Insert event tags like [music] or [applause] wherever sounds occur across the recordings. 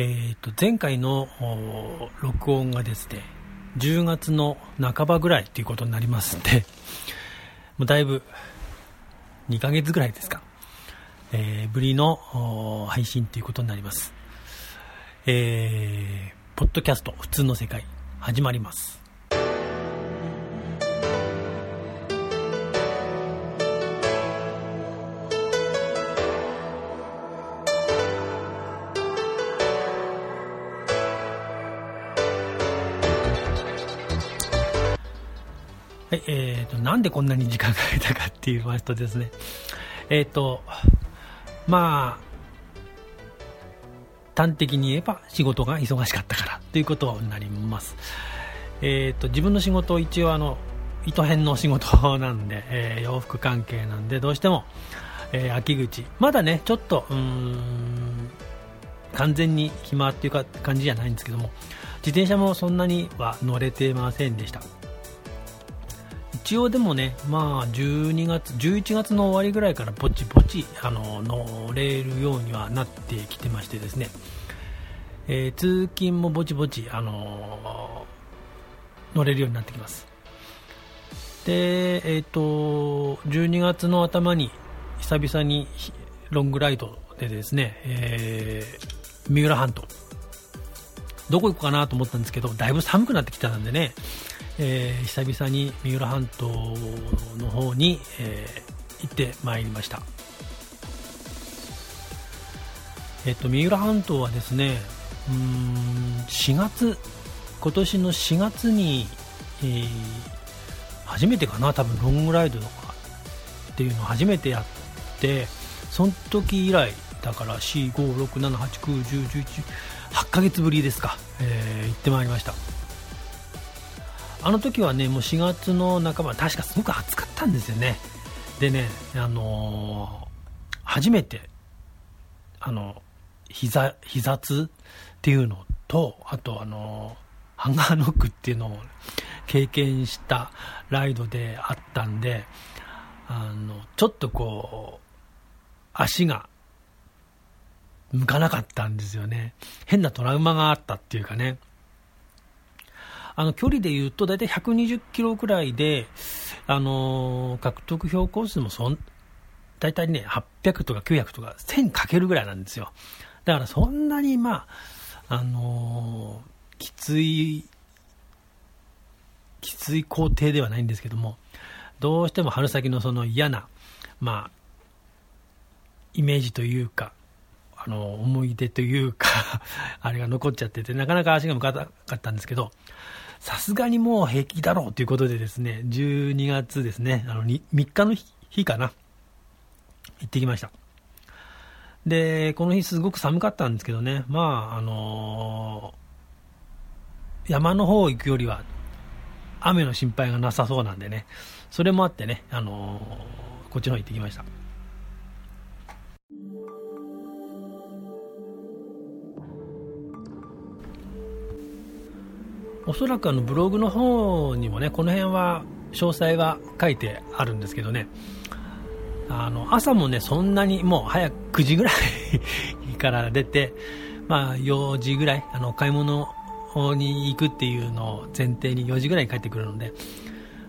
えー、と前回の録音がですね10月の半ばぐらいということになりますんでもうだいぶ2ヶ月ぐらいですか、えー、ぶりの配信ということになります、えー、ポッドキャスト普通の世界始まります。なんでこんなに時間かけたかって言いますとですね、えっ、ー、と、まあ、端的に言えば仕事が忙しかったからということになります。えっ、ー、と、自分の仕事、一応あの、糸編の仕事なんで、えー、洋服関係なんで、どうしても、えー、秋口、まだね、ちょっと、うん、完全に暇っていうか感じじゃないんですけども、自転車もそんなには乗れてませんでした。一応でもね、まあ、12月、11月の終わりぐらいからぼちぼちあの乗れるようにはなってきてましてですね、えー、通勤もぼちぼち、あの乗れるようになってきます。で、えっ、ー、と、12月の頭に久々にロングライドでですね、えー、三浦半島、どこ行こうかなと思ったんですけど、だいぶ寒くなってきたんでね、えー、久々に三浦半島の方に、えー、行ってまいりました。えっと、三浦半島はですね、うん、4月、今年の4月に、えー、初めてかな、多分ロングライドとかっていうのを初めてやって、その時以来、だから4、5、6、7、8、9、10、11、8ヶ月ぶりですか、えー、行ってまいりました。あの時はね、もう4月の半ば、確かすごく暑かったんですよね。でね、あのー、初めて、あの、膝、膝痛っていうのと、あとあのー、ハンガーノックっていうのを [laughs] 経験したライドであったんで、あの、ちょっとこう、足が向かなかったんですよね。変なトラウマがあったっていうかね。あの距離で言うと大体120キロくらいで、あのー、獲得標高数もそん大体ね、800とか900とか1000かけるぐらいなんですよ。だからそんなに、まあ、あのー、きつい、きつい工程ではないんですけども、どうしても春先のその嫌な、まあ、イメージというか、あの、思い出というか [laughs] あれが残っちゃってて、なかなか足が向かなかったんですけど、さすがにもう平気だろうということでですね、12月ですね、あの 3, 3日の日かな、行ってきました。で、この日すごく寒かったんですけどね、まあ、あのー、山の方行くよりは雨の心配がなさそうなんでね、それもあってね、あのー、こっちの方行ってきました。おそらくあのブログの方にもね、この辺は詳細は書いてあるんですけどね、あの朝もね、そんなにもう早く9時ぐらいから出て、[laughs] まあ4時ぐらい、あの買い物に行くっていうのを前提に4時ぐらいに帰ってくるので、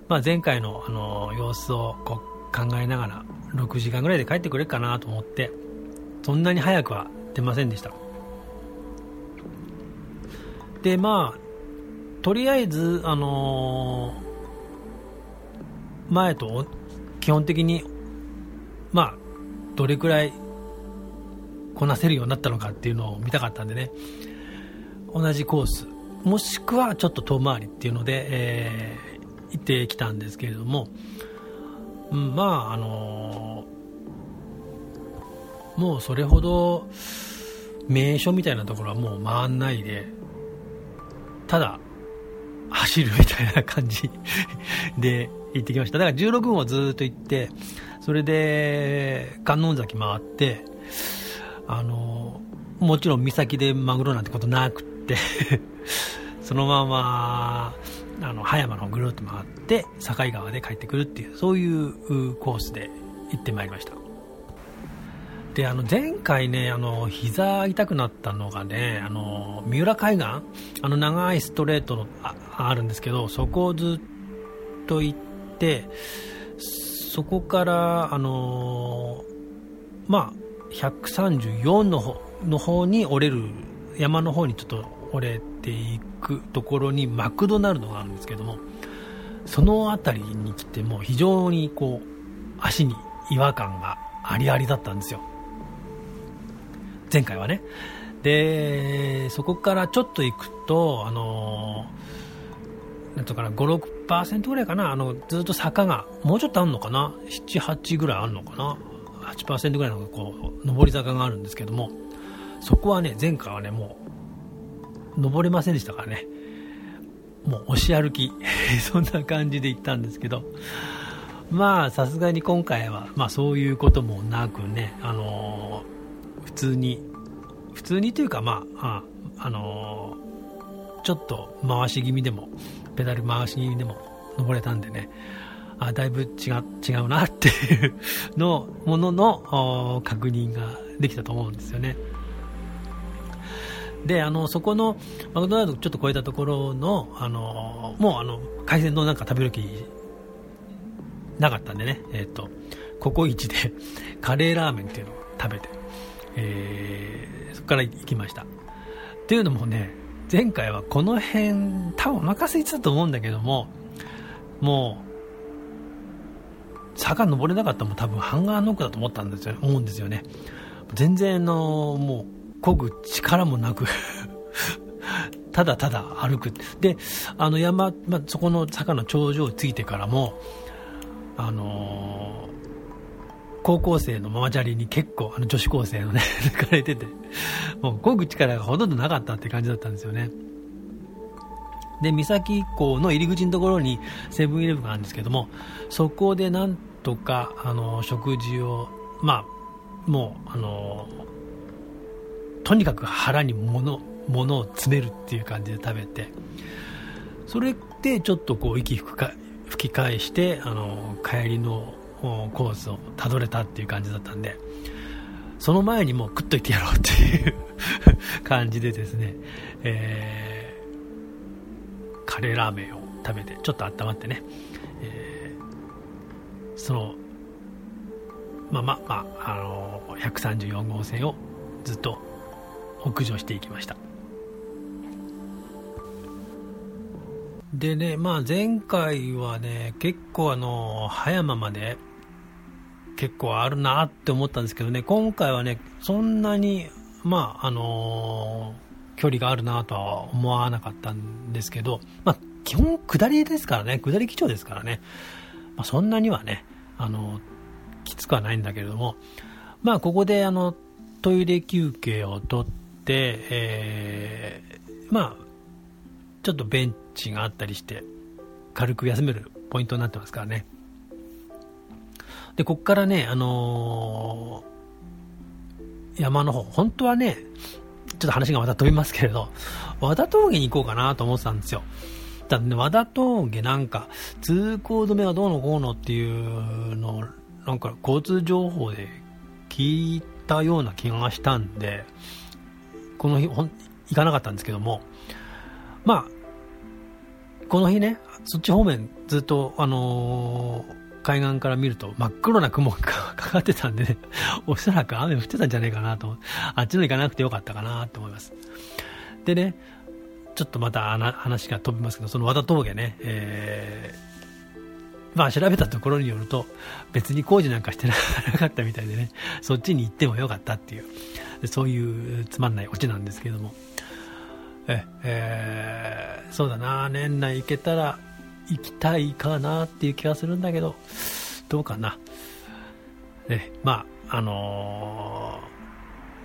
まあ、前回のあの様子をこう考えながら6時間ぐらいで帰ってくれるかなと思ってそんなに早くは出ませんでした。でまあとりあえず、あのー、前と基本的に、まあ、どれくらいこなせるようになったのかっていうのを見たかったんでね、同じコース、もしくはちょっと遠回りっていうので、えー、行ってきたんですけれども、うん、まあ、あのー、もうそれほど名所みたいなところはもう回んないで、ただ、走るみたいな感じ [laughs] で行ってきました。だから16号をずっと行って、それで観音崎回って、あの、もちろん岬でマグロなんてことなくって [laughs] そのまま、あの、葉山のぐるっと回って、境川で帰ってくるっていう、そういうコースで行ってまいりました。であの前回ねあの膝痛くなったのがねあの三浦海岸？あの長いストレートのああるんですけどそこをずっと行ってそこからあのまあ134の方の方に折れる山の方にちょっと折れていくところにマクドナルドがあるんですけどもその辺りに来ても非常にこう足に違和感がありありだったんですよ。前回はね。でそこからちょっと行くとあのなんとかな56%ぐらいかな。あのずっと坂がもうちょっとあるのかな？78ぐらいあるのかな？8%ぐらいのこう上り坂があるんですけども。そこはね前回はねもう登れませんでしたからね。もう押し歩き。[laughs] そんな感じで行ったんですけど。まあさすがに今回は、まあ、そういうこともなくね、あのー、普通に普通にというかまああ、のー、ちょっと回し気味でもペダル回し気味でも登れたんでねあだいぶ違違うなっていうのものの確認ができたと思うんですよね。であのそこのマクドナルドちょっと超えたところのあのもうあの海鮮丼なんか食べる気なかったんでね、えっ、ー、とココイチで [laughs] カレーラーメンっていうのを食べて、えー、そこから行きました。っていうのもね前回はこの辺多分お腹空いてたと思うんだけどももう坂登れなかったも多分ハンガーノックだと思ったんですよ思うんですよね。全然あのもう漕ぐ力もなく。[laughs] ただただ歩く。で、あの山、まあ、そこの坂の頂上に着いてからも、あのー、高校生のママチャリに結構、あの女子高生のね、[laughs] 抜かれてて、もう漕ぐ力がほとんどなかったって感じだったんですよね。で、三崎港の入り口のところにセブンイレブンがあるんですけども、そこでなんとか、あの、食事を、まあ、もう、あのとにかく腹に物物を詰めるっていう感じで食べてそれでちょっとこう息吹き返してあの帰りのコースをたどれたっていう感じだったんでその前にもう食っといてやろうっていう感じでですね、えー、カレーラーメンを食べてちょっと温まってね、えー、そのまあまあまあ、あの134号線をずっと北上していきました。でね、まあ、前回はね結構あの葉山まで結構あるなって思ったんですけどね。今回はねそんなにまああのー、距離があるなとは思わなかったんですけど、まあ、基本下りですからね。下り基調ですからね、まあ、そんなにはねあのきつくはないんだけれども。まあここであのトイレ休憩を取って、えー、まあ、ちょっとベンチがあったりして、軽く休めるポイントになってますからね。で、こっからね、あのー、山の方、本当はね、ちょっと話がまた飛びますけれど、和田峠に行こうかなと思ってたんですよ。ただね、和田峠なんか、通行止めはどうのこうのっていうの、なんか交通情報で聞いたような気がしたんで、この日ほん行かなかったんですけどもまあこの日ねそっち方面ずっとあのー、海岸から見ると真っ黒な雲がかかってたんでね [laughs] おそらく雨降ってたんじゃないかなとあっちの行かなくてよかったかなと思います。でねちょっとまた話が飛びますけどその和田峠ね、えーまあ調べたところによると別に工事なんかしてなかったみたいでねそっちに行ってもよかったっていうそういうつまんないオチなんですけども。え、えー、そうだな年内行けたら行きたいかなっていう気がするんだけどどうかなえまああの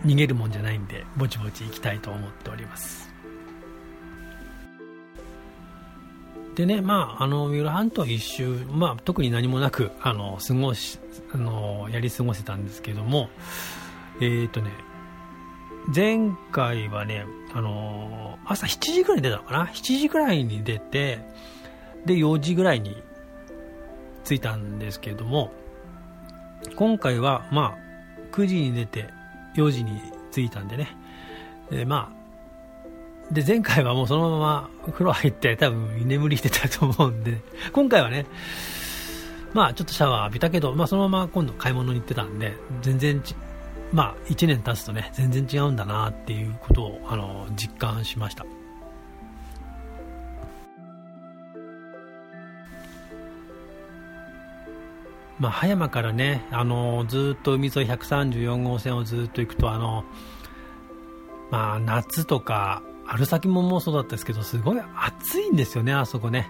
ー、逃げるもんじゃないんでぼちぼち行きたいと思っておりますでね、まあ、あの三浦半島一周、まあ、特に何もなくあの過ごしあのやり過ごせたんですけども、えっ、ー、とね、前回はね、あの、朝7時ぐらいに出たのかな ?7 時ぐらいに出て、で、4時ぐらいに着いたんですけども、今回は、まあ、9時に出て4時に着いたんでね。でまあで前回はもうそのまま風呂入って多分居眠りしてたと思うんで今回はねまあちょっとシャワー浴びたけど、まあ、そのまま今度買い物に行ってたんで全然まあ1年経つとね全然違うんだなっていうことをあの実感しました。まあ、葉山からね、あのずっと海沿い134号線をずっと行くと、あのまあ、夏とか春先ももうそうだったですけど、すごい暑いんですよね、あそこね。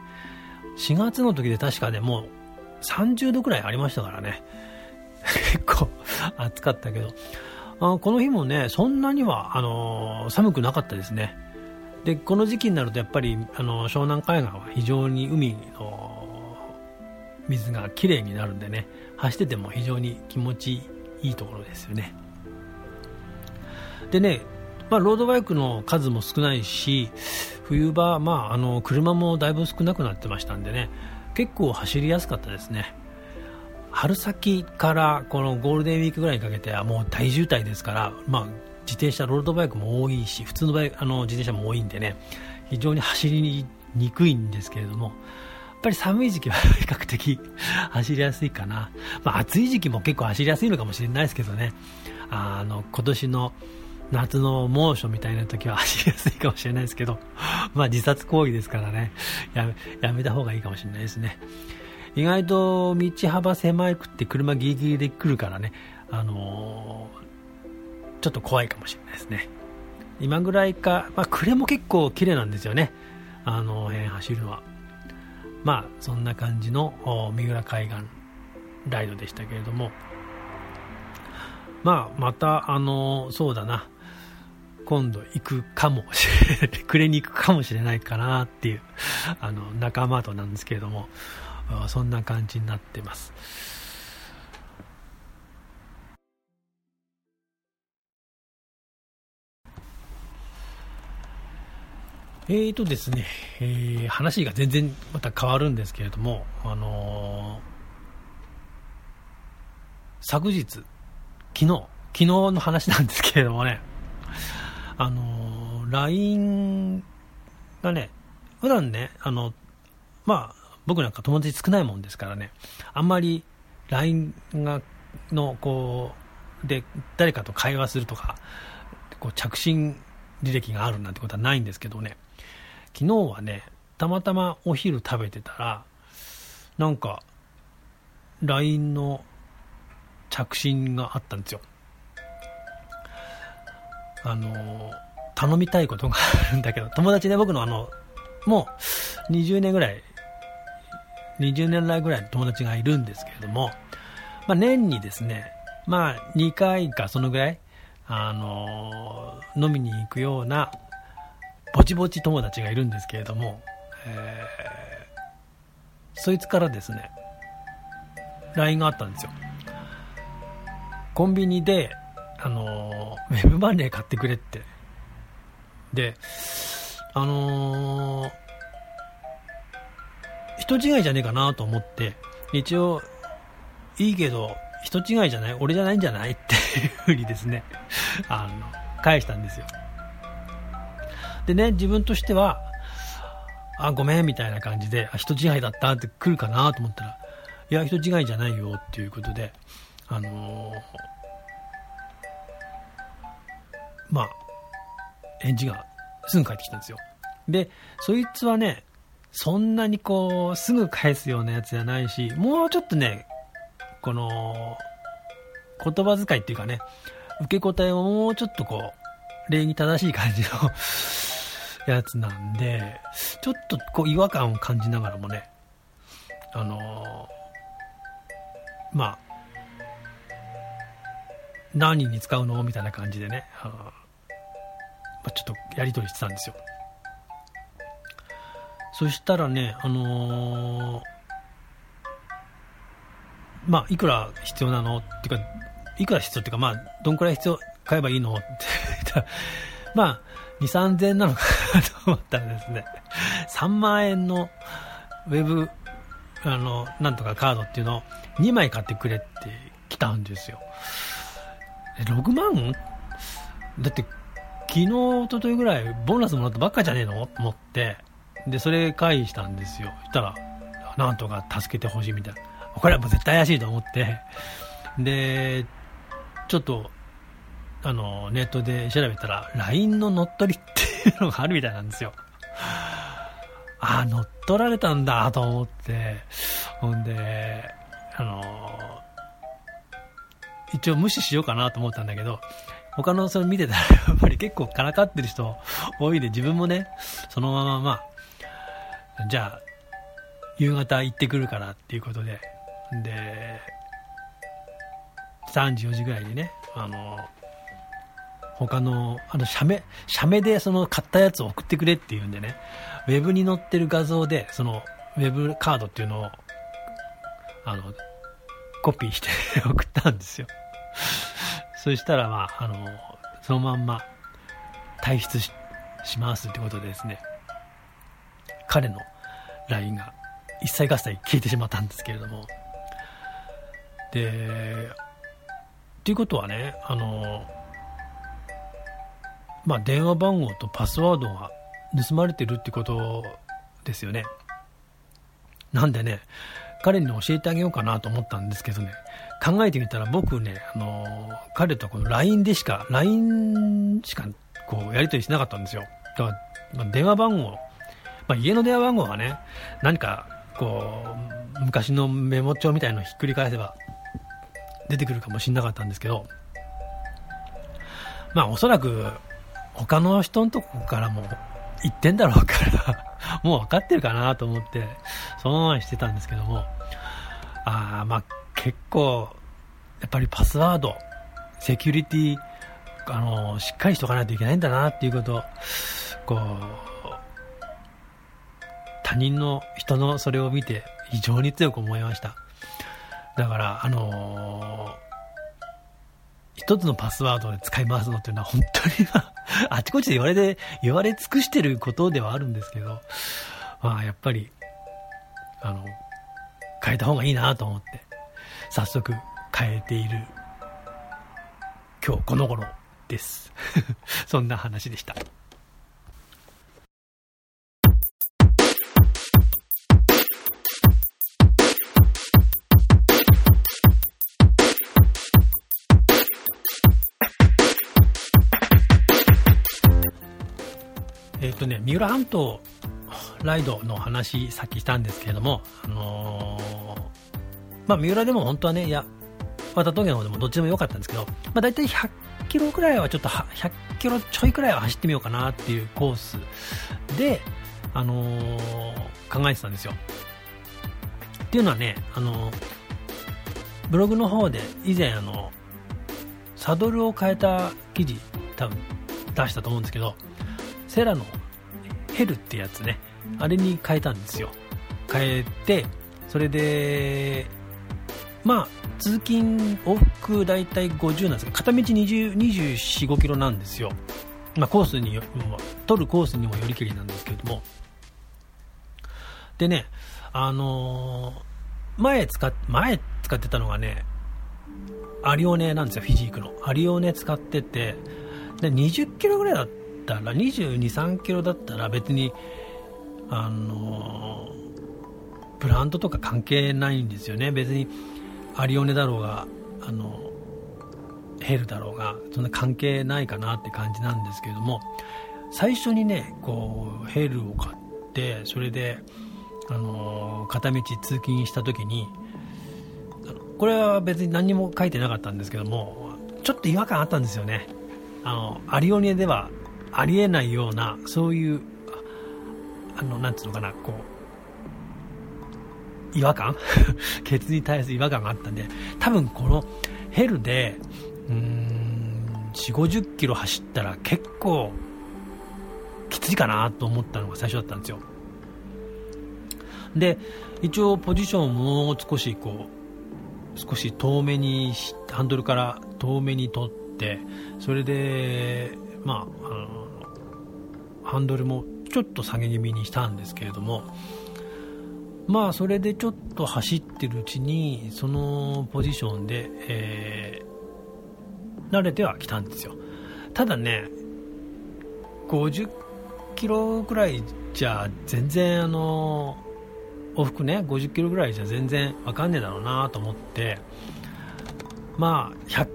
4月の時で確かね、もう30度くらいありましたからね。[laughs] 結構暑かったけど。あこの日もね、そんなには、あのー、寒くなかったですね。で、この時期になるとやっぱり、あのー、湘南海岸は非常に海の水が綺麗になるんでね、走ってても非常に気持ちいいところですよね。でね、まあ、ロードバイクの数も少ないし、冬場、まあ、あの車もだいぶ少なくなってましたんでね、結構走りやすかったですね。春先からこのゴールデンウィークぐらいにかけてはもう大渋滞ですから、まあ、自転車、ロードバイクも多いし、普通のバイあの自転車も多いんでね、非常に走りにくいんですけれども、ぱり寒い時期は比較的 [laughs] 走りやすいかな。まあ、暑い時期も結構走りやすいのかもしれないですけどね、あの、今年の夏の猛暑みたいな時は走りやすいかもしれないですけど、[laughs] まあ自殺行為ですからね、やめやめた方がいいかもしれないですね。意外と道幅狭くって車ギリギリで来るからね、あのー、ちょっと怖いかもしれないですね。今ぐらいか、まあ暮れも結構綺麗なんですよね。あの辺走るのは。まあそんな感じの三浦海岸ライドでしたけれども、まあまたあのそうだな、今度行くかもしれない、くれに行くかもしれないかなっていう、あの、仲間となんですけれども、そんな感じになってます。えーとですね、えー、話が全然また変わるんですけれども、あのー、昨日、昨日、昨日の話なんですけれどもね、あのー LINE がね、普段ね、あの、まあ、僕なんか友達少ないもんですからね、あんまり LINE が、の、こう、で、誰かと会話するとか、こう、着信履歴があるなんてことはないんですけどね、昨日はね、たまたまお昼食べてたら、なんか、LINE の着信があったんですよ。あの頼みたいことがあるんだけど、友達で僕のあの、もう20年ぐらい、20年来ぐらいの友達がいるんですけれども、まあ、年にですね、まあ2回かそのぐらい、あの飲みに行くような、ぼちぼち友達がいるんですけれども、えー、そいつからですね、LINE があったんですよ。コンビニであのウェブマネー買ってくれって。で、あのー、人違いじゃねえかなと思って、一応、いいけど、人違いじゃない俺じゃないんじゃないっていうふうにですね、あの、返したんですよ。でね、自分としては、あ、ごめん、みたいな感じで、あ、人違いだったって来るかなと思ったら、いや、人違いじゃないよっていうことで、あのーまあ、返事がすぐ返ってきたんですよ。で、そいつはね、そんなにこう、すぐ返すようなやつじゃないし、もうちょっとね、この、言葉遣いっていうかね、受け答えをもうちょっとこう、礼儀正しい感じのやつなんで、ちょっとこう違和感を感じながらもね、あのー、まあ、何に使うの？みたいな感じでね、まあ、ちょっとやり取りしてたんですよ。そしたらね、あのー、まあ、いくら必要なの？っていうか、いくら必要っていうか、まあ、どんくらい必要、買えばいいの？って言ったら、まあ、2、3000円なのかなと思ったらですね、3万円のウェブ、あの、なんとかカードっていうのを2枚買ってくれって来たんですよ。え6万？だって昨日、おとといぐらいボーナスもらったばっかじゃねえの？と思って。でそれ返したんですよ。したらなんとか助けてほしいみたいな。これはもう絶対怪しいと思って。でちょっとあのネットで調べたら LINE の乗っ取りっていうのがあるみたいなんですよ。ああ乗っ取られたんだと思って。ほんであの一応無視しようかなと思ったんだけど他のそれ見てたらやっぱり結構からかってる人多いんで自分もねそのまままあじゃあ夕方行ってくるからっていうことで。で3時4時ぐらいにねあの他のあの写メ写メでその買ったやつを送ってくれっていうんでねウェブに載ってる画像でそのウェブカードっていうのをあのコピーして送ったんですよ。[laughs] そしたら、まあ、あのそのまんま退出しますってことでですね彼の LINE が一切合切消えてしまったんですけれども。でっていうことはねあのまあ電話番号とパスワードが盗まれてるってことですよね。なんでね彼に教えてあげようかなと思ったんですけどね。考えてみたら僕ね、あの彼とこの LINE でしか LINE しかこうやり取りしなかったんですよ。だから、まあ、電話番号、まあ、家の電話番号はね何かこう昔のメモ帳みたいのをひっくり返せば出てくるかもしれなかったんですけどまあおそらく他の人のとこからも言ってんだろうから [laughs] もう分かってるかなと思ってそのままにしてたんですけども。ああまあ結構やっぱりパスワードセキュリティあのしっかりしとかないといけないんだなっていうことこう他人の人のそれを見て非常に強く思いました。だからあのー、一つのパスワードで使い回すのっていうのは本当に [laughs] あちこちで言われて言われ尽くしてることではあるんですけどまあやっぱりあの変えた方がいいなと思って早速変えている今日この頃です。[laughs] そんな話でした。とね三浦半島ライドの話さっきしたんですけれども、あのー、まあ、三浦でも本当はね、いや、渡峠の方でもどっちでもよかったんですけど、まあ、大体100キロくらいはちょっと100キロちょいくらいは走ってみようかなっていうコースで、あのー、考えてたんですよ。っていうのはね、あのー、ブログの方で以前あのサドルを変えた記事多分出したと思うんですけどセラのヘルってやつね。あれに変えたんですよ。変えてそれでまあ通勤往復大体50なんですが片道2 4 5キロなんですよ。まあコースに取るコースにもよりけりなんですけれども。でねあのー、前使っ前使ってたのがねアリオネなんですよフィジークの。アリオネ使ってて。で20キロぐらいだったたら22、3キロだったら別にあのブランドとか関係ないんですよね。別にアリオネだろうがあのヘルだろうがそんな関係ないかなって感じなんですけれども最初にねこうヘルを買ってそれであの片道通勤した時にこれは別に何も書いてなかったんですけどもちょっと違和感あったんですよね。あのアリオネではありえないようなそういうあの、なんつうのかな、こう、違和感？[laughs] ケツに対する違和感があったんで、多分このヘルで、うーん、4、50キロ走ったら結構、きついかなと思ったのが最初だったんですよ。で、一応ポジションをもう少しこう、少し遠めに、ハンドルから遠めに取って、それで、まあ、あの、ハンドルもちょっと下げ気味にしたんですけれどもまあそれでちょっと走ってるうちにそのポジションで、えー、慣れてはきたんですよ。ただね50キロぐらいじゃ全然あの往復ね50キロぐらいじゃ全然わかんねえだろうなと思ってまあ100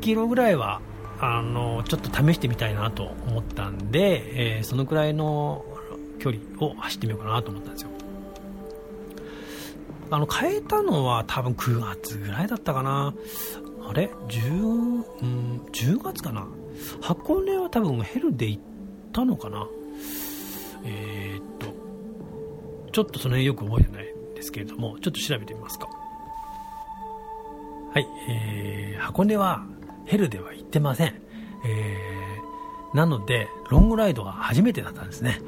キロぐらいはあのちょっと試してみたいなと思ったんで、えー、そのくらいの距離を走ってみようかなと思ったんですよ。あの変えたのは多分9月ぐらいだったかな。あれ？10,、うん、10月かな。箱根は多分ヘルで行ったのかな。えー、っとちょっとその辺よく覚えてないんですけれどもちょっと調べてみますか。はい、えー、箱根はヘルでは行ってません、えー、なのでロングライドが初めてだったんですね。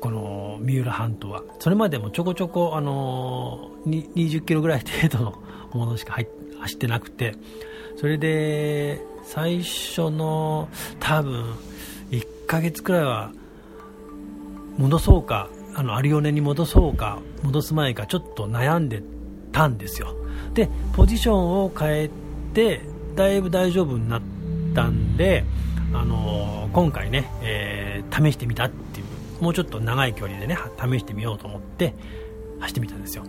この三浦半島は。それまでもちょこちょこ、あのー、20キロぐらい程度のものしか入走ってなくて。それで最初の多分1ヶ月くらいは戻そうかあのアリオネに戻そうか戻す前かちょっと悩んでたんですよ。でポジションを変えてだいぶ大丈夫になったんで、あのー、今回ね、えー、試してみたっていうもうちょっと長い距離でね試してみようと思って走ってみたんですよ。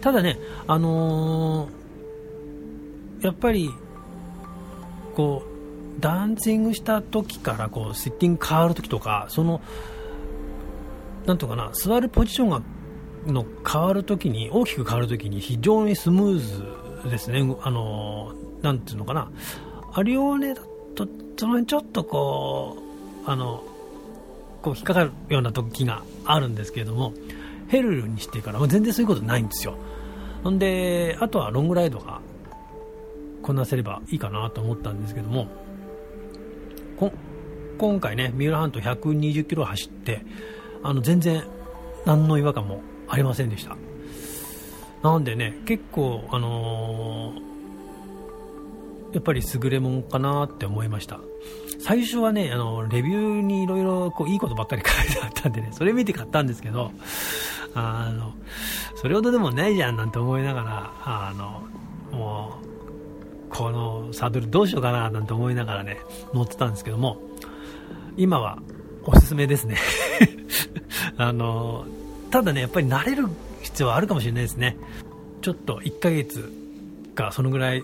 ただね、あのー、やっぱりこうダンシングした時からこうセッティング変わる時とかそのなんとかな座るポジションがの変わるときに大きく変わるときに非常にスムーズですね、あのなんていうのかな、アリオーネだとその辺ちょっとこうあのこう引っかかるような時があるんですけれどもヘルルにしてから全然そういうことないんですよ。ほんであとはロングライドがこなせればいいかなと思ったんですけども今回ね三浦半島120キロ走ってあの全然何の違和感もありませんでした。なんでね結構あのー、やっぱり優れもんかなって思いました。最初はねあのレビューにいろいろいいことばっかり書いてあったんでねそれ見て買ったんですけどあのそれほどでもないじゃんなんて思いながらあのもうこのサドルどうしようかななんて思いながらね乗ってたんですけども今はおすすめですね。[laughs] あのただねやっぱり慣れる必要はあるかもしれないですね。ちょっと1ヶ月かそのぐらい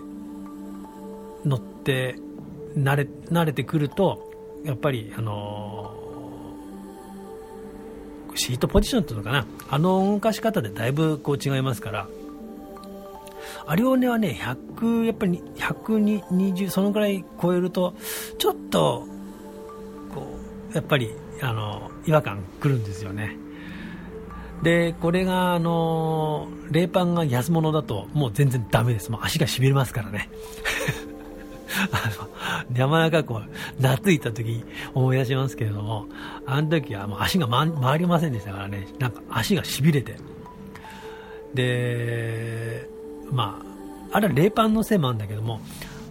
乗って慣れ慣れてくるとやっぱりあのシートポジションっていうのかな。あの動かし方でだいぶこう違いますから。アリオネはね100やっぱり120そのぐらい超えるとちょっとこうやっぱりあの違和感くるんですよね。でこれがあの冷パンが安物だともう全然ダメです。もう足がしびれますからね。[laughs] あの山中湖夏行った時思い出しますけれどもあの時はもう足が、ま、回りませんでしたからね。なんか足がしびれて。でまああれは冷パンのせいもあるんだけども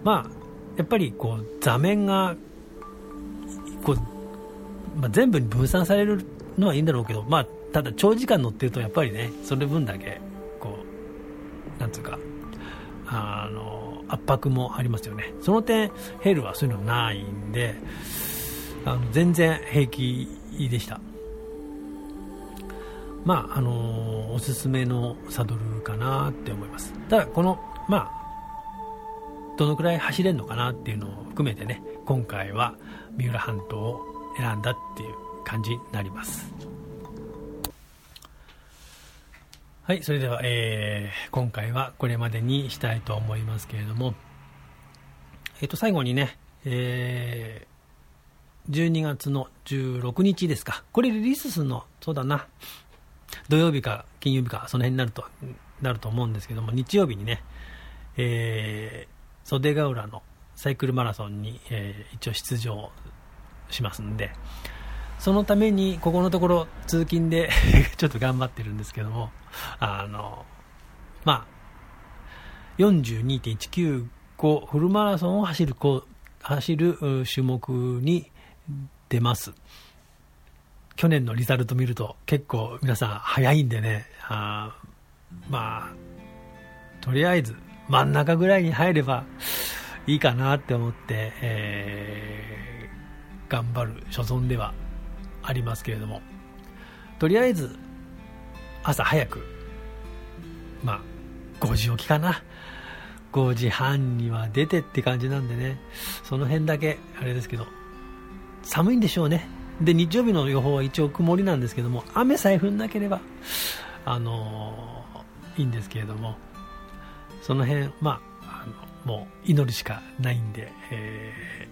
まあやっぱりこう座面がこうまあ、全部に分散されるのはいいんだろうけど、まあ、ただ長時間乗ってるとやっぱりねそれ分だけこうなんつうかあの圧迫もありますよね。その点ヘルはそういうのないんであの全然平気でした。まああのおすすめのサドルかなって思います。ただこのまあどのくらい走れるのかなっていうのを含めてね今回は三浦半島を選んだっていう感じになります。はいそれでは、えー、今回はこれまでにしたいと思いますけれどもえっ、ー、と最後にね、えー、12月の16日ですか。これリリースするのそうだな。土曜日か金曜日かその辺になるとなると思うんですけども日曜日にね、えー、袖ヶ浦のサイクルマラソンに、えー、一応出場しますんで、そのためにここのところ通勤で [laughs] ちょっと頑張ってるんですけども、あの、まあ、42.195フルマラソンを走る、こう走る種目に出ます。去年のリザルト見ると結構皆さん早いんでね、あまあ、とりあえず真ん中ぐらいに入ればいいかなって思って、えー、頑張る所存ではありますけれども、とりあえず、朝早く、まあ、5時起きかな。5時半には出てって感じなんでね、その辺だけ、あれですけど、寒いんでしょうね。で、日曜日の予報は一応曇りなんですけども、雨さえ降んなければ、あのー、いいんですけれども、その辺、まあ、あのもう祈るしかないんで、え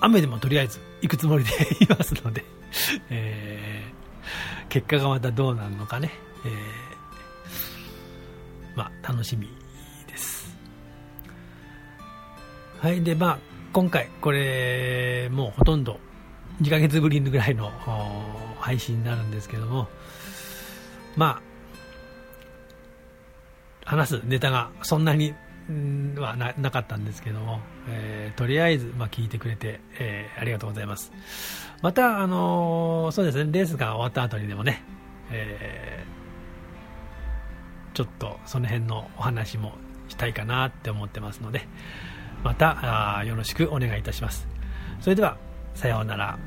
ー、雨でもとりあえず行くつもりで [laughs] いますので、えー、結果がまたどうなるのかね、えー、まあ、楽しみです。はい、で、まあ、今回、これ、もうほとんど2ヶ月ぶりぐらいの配信になるんですけども、まあ、話すネタがそんなにはななかったんですけども、えー、とりあえず、まあ、聞いてくれて、えー、ありがとうございます。また、あのー、そうですね、レースが終わった後にでもね、えー、ちょっとその辺のお話もしたいかなって思ってますので、またあよろしくお願いいたします。それでは、さようなら。